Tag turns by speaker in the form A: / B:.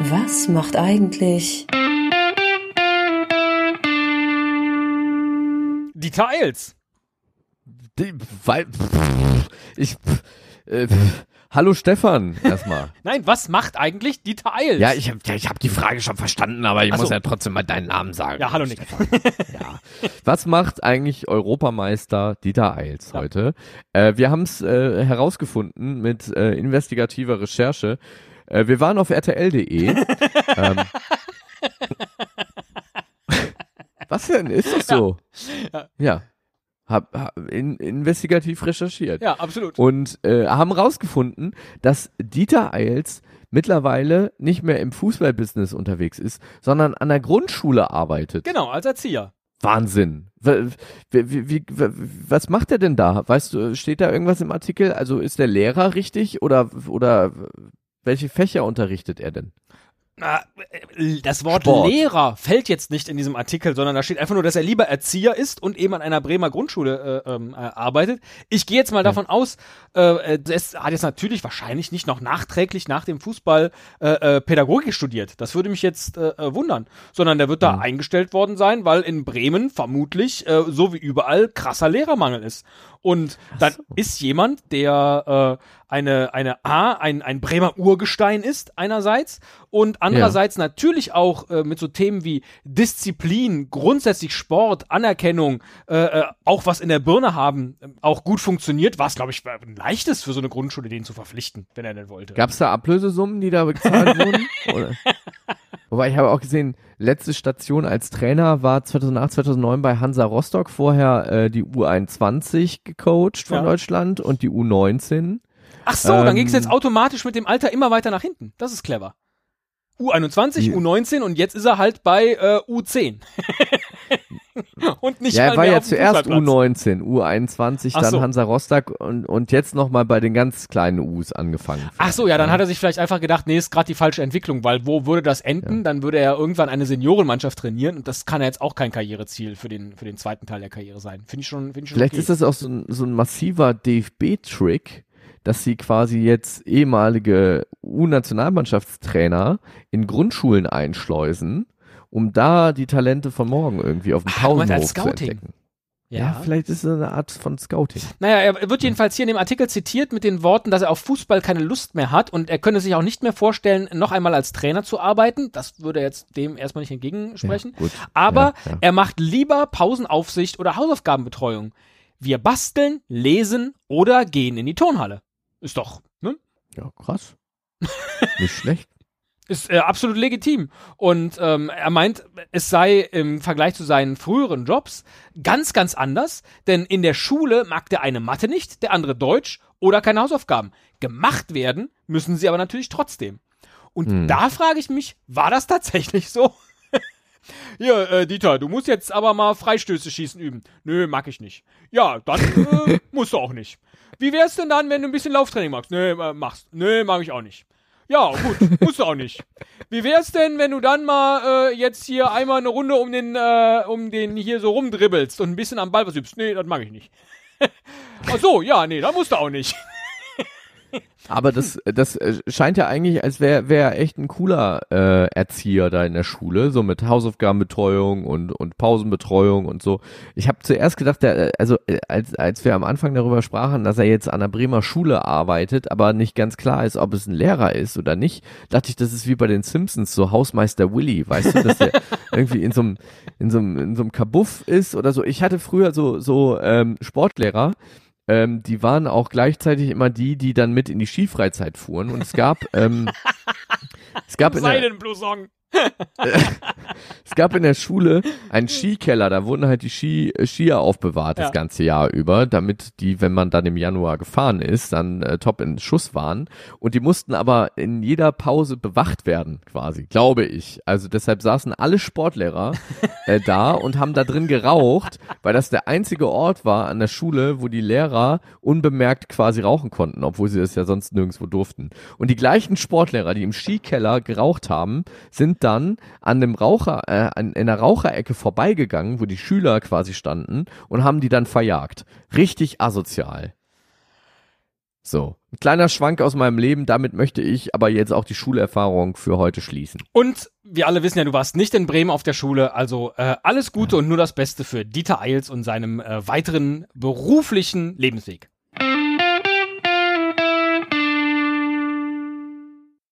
A: Was macht eigentlich
B: Dieter Eils?
C: Die, weil, ich, äh, hallo Stefan, erstmal.
B: Nein, was macht eigentlich Dieter Eils?
C: ja, ich habe ja, ich hab die Frage schon verstanden, aber ich
B: Ach
C: muss
B: so.
C: ja trotzdem mal deinen Namen sagen.
B: Ja, hallo Nick.
C: Ja. Was macht eigentlich Europameister Dieter Eils
B: Ja.
C: heute? Äh, wir haben es äh, herausgefunden mit äh, investigativer Recherche. Äh, wir waren auf rtl.de. ähm, was denn? Ist das so?
B: Ja.
C: Ja. Hab, hab in, investigativ recherchiert.
B: Ja, absolut.
C: Und äh, haben rausgefunden, dass Dieter Eils mittlerweile nicht mehr im Fußballbusiness unterwegs ist, sondern an der Grundschule arbeitet.
B: Genau, als Erzieher.
C: Wahnsinn. Wie, wie, wie, was macht er denn da? Weißt du, steht da irgendwas im Artikel? Also ist der Lehrer richtig oder, oder welche Fächer unterrichtet er denn?
B: Na, äh, das Wort
C: Sport.
B: Lehrer fällt jetzt nicht in diesem Artikel, sondern da steht einfach nur, dass er lieber Erzieher ist und eben an einer Bremer Grundschule äh, ähm, äh, arbeitet. Ich gehe jetzt mal davon aus, äh, äh, das hat jetzt natürlich wahrscheinlich nicht noch nachträglich nach dem Fußball äh, äh, Pädagogik studiert. Das würde mich jetzt äh, äh, wundern. Sondern der wird da
C: Mhm.
B: eingestellt worden sein, weil in Bremen vermutlich, äh, so wie überall, krasser Lehrermangel ist. Und dann
C: so.
B: ist jemand, der äh, eine, eine A, ein, ein Bremer Urgestein ist, einerseits, und andererseits natürlich auch äh, mit so Themen wie Disziplin, grundsätzlich Sport, Anerkennung, äh, äh, auch was in der Birne haben, äh, auch gut funktioniert, war es, glaube ich, ein leichtes für so eine Grundschule, den zu verpflichten, wenn er denn wollte.
C: Gab es da Ablösesummen, die da bezahlt wurden? Oder? Wobei ich habe auch gesehen, letzte Station als Trainer war 2008, 2009 bei Hansa Rostock, vorher äh, die U21 gecoacht von
B: Ja.
C: Deutschland und die U19.
B: Ach so, dann
C: Ähm,
B: ging es jetzt automatisch mit dem Alter immer weiter nach hinten. Das ist clever. U21,
C: Die-
B: U19 und jetzt ist er halt bei äh, U10. und nicht
C: Ja, er war ja zuerst
B: Fußballplatz.
C: U19, U21,
B: Ach
C: dann
B: so.
C: Hansa Rostock und, und jetzt nochmal bei den ganz kleinen U's angefangen.
B: Ach so, ja, dann hat er sich vielleicht einfach gedacht, nee, ist gerade die falsche Entwicklung, weil wo würde das enden? Dann würde er irgendwann eine Seniorenmannschaft trainieren und das kann ja jetzt auch kein Karriereziel für den, für den zweiten Teil der Karriere sein. Finde ich schon, finde ich schon
C: Vielleicht
B: okay.
C: ist das auch so ein, so ein massiver DFB-Trick, dass sie quasi jetzt ehemalige U-Nationalmannschaftstrainer in Grundschulen einschleusen, um da die Talente von morgen irgendwie auf dem Pausenhof zu entdecken. Ja. vielleicht ist es eine Art von Scouting.
B: Naja, er wird jedenfalls hier in dem Artikel zitiert mit den Worten, dass er auf Fußball keine Lust mehr hat und er könne sich auch nicht mehr vorstellen, noch einmal als Trainer zu arbeiten. Das würde jetzt dem erstmal nicht entgegensprechen.
C: Ja.
B: Aber
C: Ja, ja.
B: er macht lieber Pausenaufsicht oder Hausaufgabenbetreuung. Wir basteln, lesen oder gehen in die Turnhalle. Ist doch, ne?
C: Ja, krass. Nicht schlecht.
B: Ist äh, absolut legitim. Und ähm, er meint, es sei im Vergleich zu seinen früheren Jobs ganz, ganz anders, denn in der Schule mag der eine Mathe nicht, der andere Deutsch oder keine Hausaufgaben. Gemacht werden müssen sie aber natürlich trotzdem. Und
C: Hm.
B: da frage ich mich, war das tatsächlich so? Ja, äh, Dieter, du musst jetzt aber mal Freistöße schießen üben. Nö, mag ich nicht. Ja, dann äh, musst du auch nicht. Wie wär's denn dann, wenn du ein bisschen Lauftraining machst? Nö, äh, machst. Nö, mag ich auch nicht. Ja, gut, musst du auch nicht. Wie wär's denn, wenn du dann mal äh, jetzt hier einmal eine Runde um den, äh, um den hier so rumdribbelst und ein bisschen am Ball was übst? Nee, das mag ich nicht. Ach so, ja, nee, da musst du auch nicht.
C: Aber das, das äh, scheint ja eigentlich, als wäre wär er echt ein cooler äh, Erzieher da in der Schule, so mit Hausaufgabenbetreuung und, und Pausenbetreuung und so. Ich habe zuerst gedacht, der, äh, also äh, als, als wir am Anfang darüber sprachen, dass er jetzt an der Bremer Schule arbeitet, aber nicht ganz klar ist, ob es ein Lehrer ist oder nicht, dachte ich, das ist wie bei den Simpsons, so Hausmeister Willy, weißt du, dass der irgendwie in so einem in so in so Kabuff ist oder so. Ich hatte früher so so ähm, Sportlehrer, ähm, die waren auch gleichzeitig immer die, die dann mit in die Skifreizeit fuhren. Und es gab, ähm, es gab in der,
B: Seidenblouson.
C: es gab in der Schule einen Skikeller, da wurden halt die Ski, äh, Skier aufbewahrt
B: Ja.
C: das ganze Jahr über, damit die, wenn man dann im Januar gefahren ist, dann äh, top in Schuss waren. Und die mussten aber in jeder Pause bewacht werden, quasi, glaube ich. Also deshalb saßen alle Sportlehrer äh, da und haben da drin geraucht, weil das der einzige Ort war an der Schule, wo die Lehrer unbemerkt quasi rauchen konnten, obwohl sie das ja sonst nirgendwo durften. Und die gleichen Sportlehrer, die im Skikeller geraucht haben, sind dann an dem Raucher, äh, in der Raucherecke vorbeigegangen, wo die Schüler quasi standen und haben die dann verjagt. Richtig asozial. So, ein kleiner Schwank aus meinem Leben, damit möchte ich aber jetzt auch die Schulerfahrung für heute schließen.
B: Und wir alle wissen ja, du warst nicht in Bremen auf der Schule, also äh, alles Gute und nur das Beste für Dieter Eils und seinem äh, weiteren beruflichen Lebensweg.